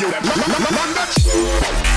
you that.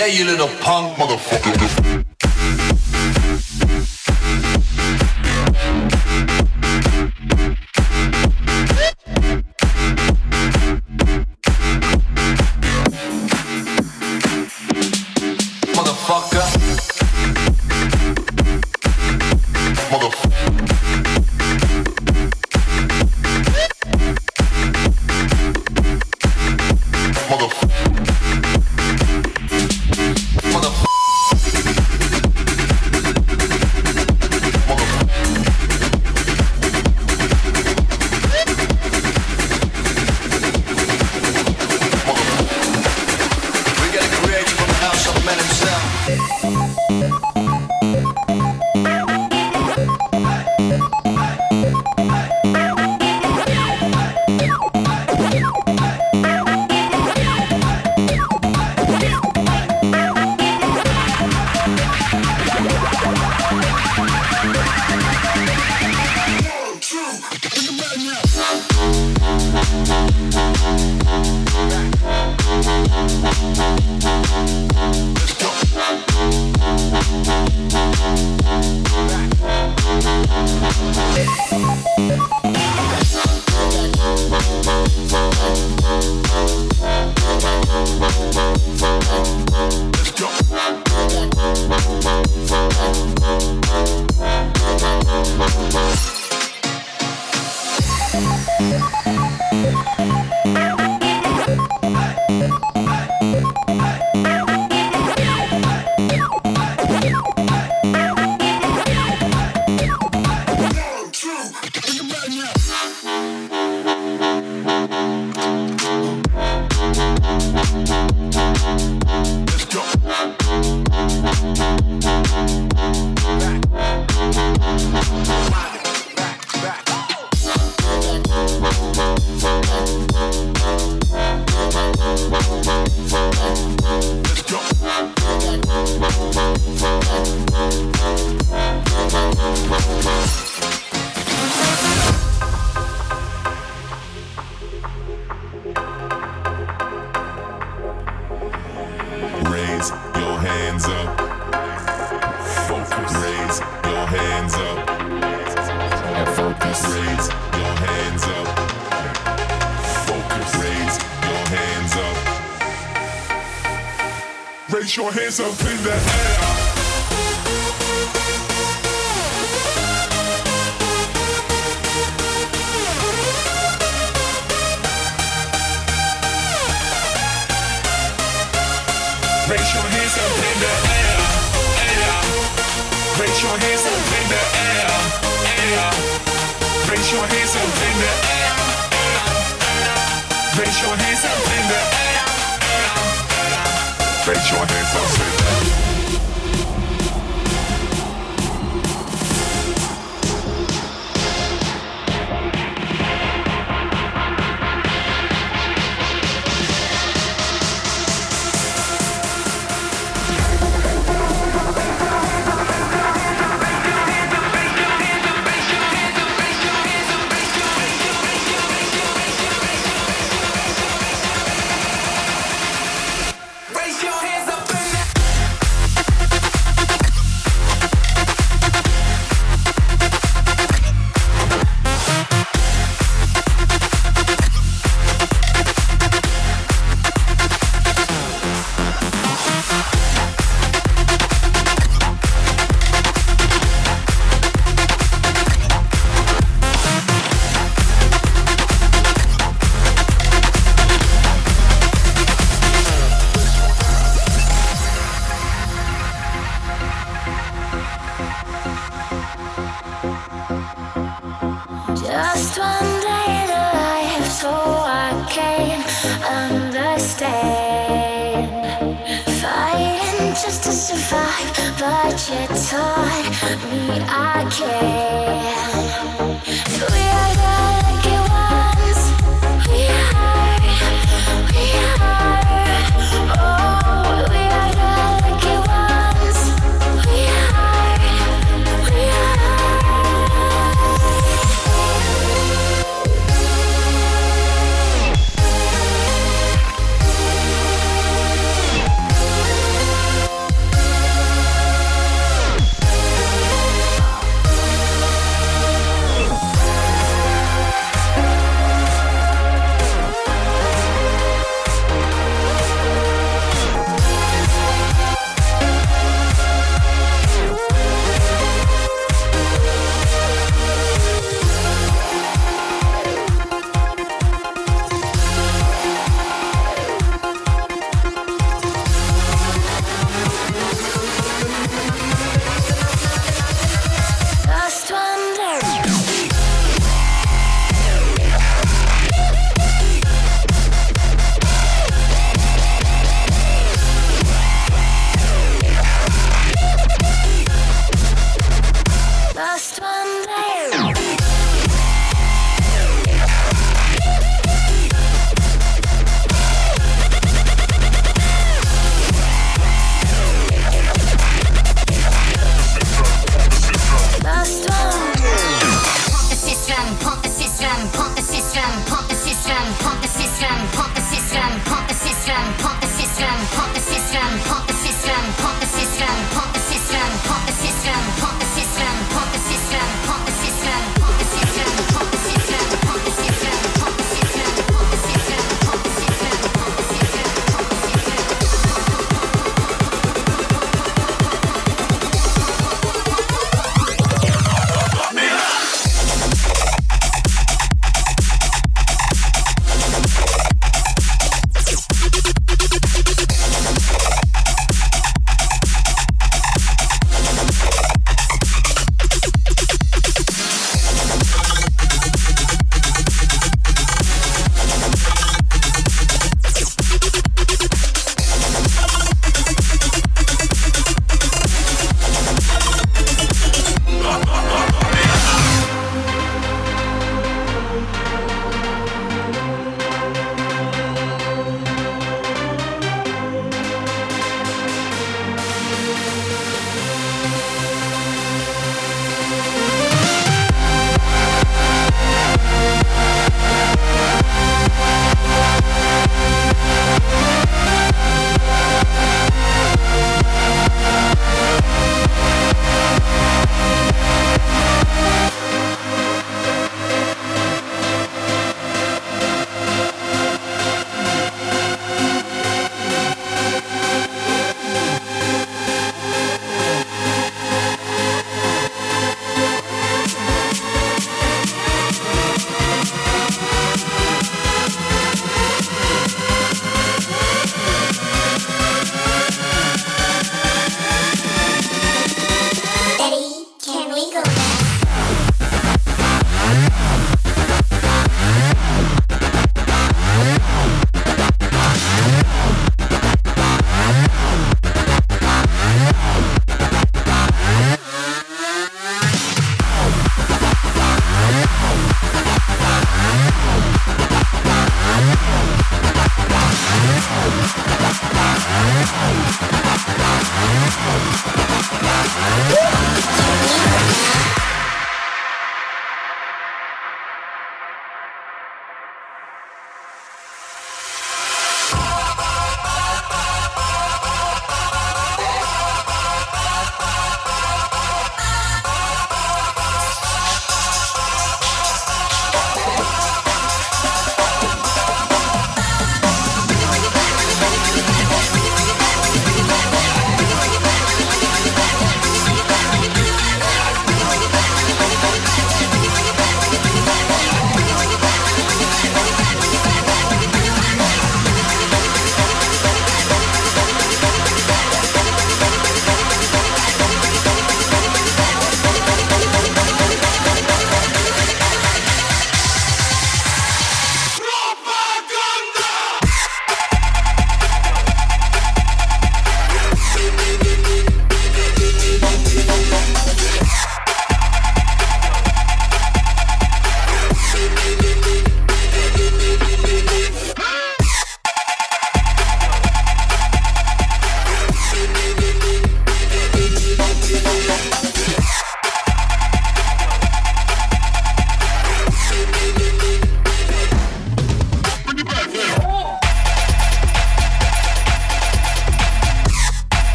Yeah, you little punk motherfucker.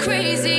Crazy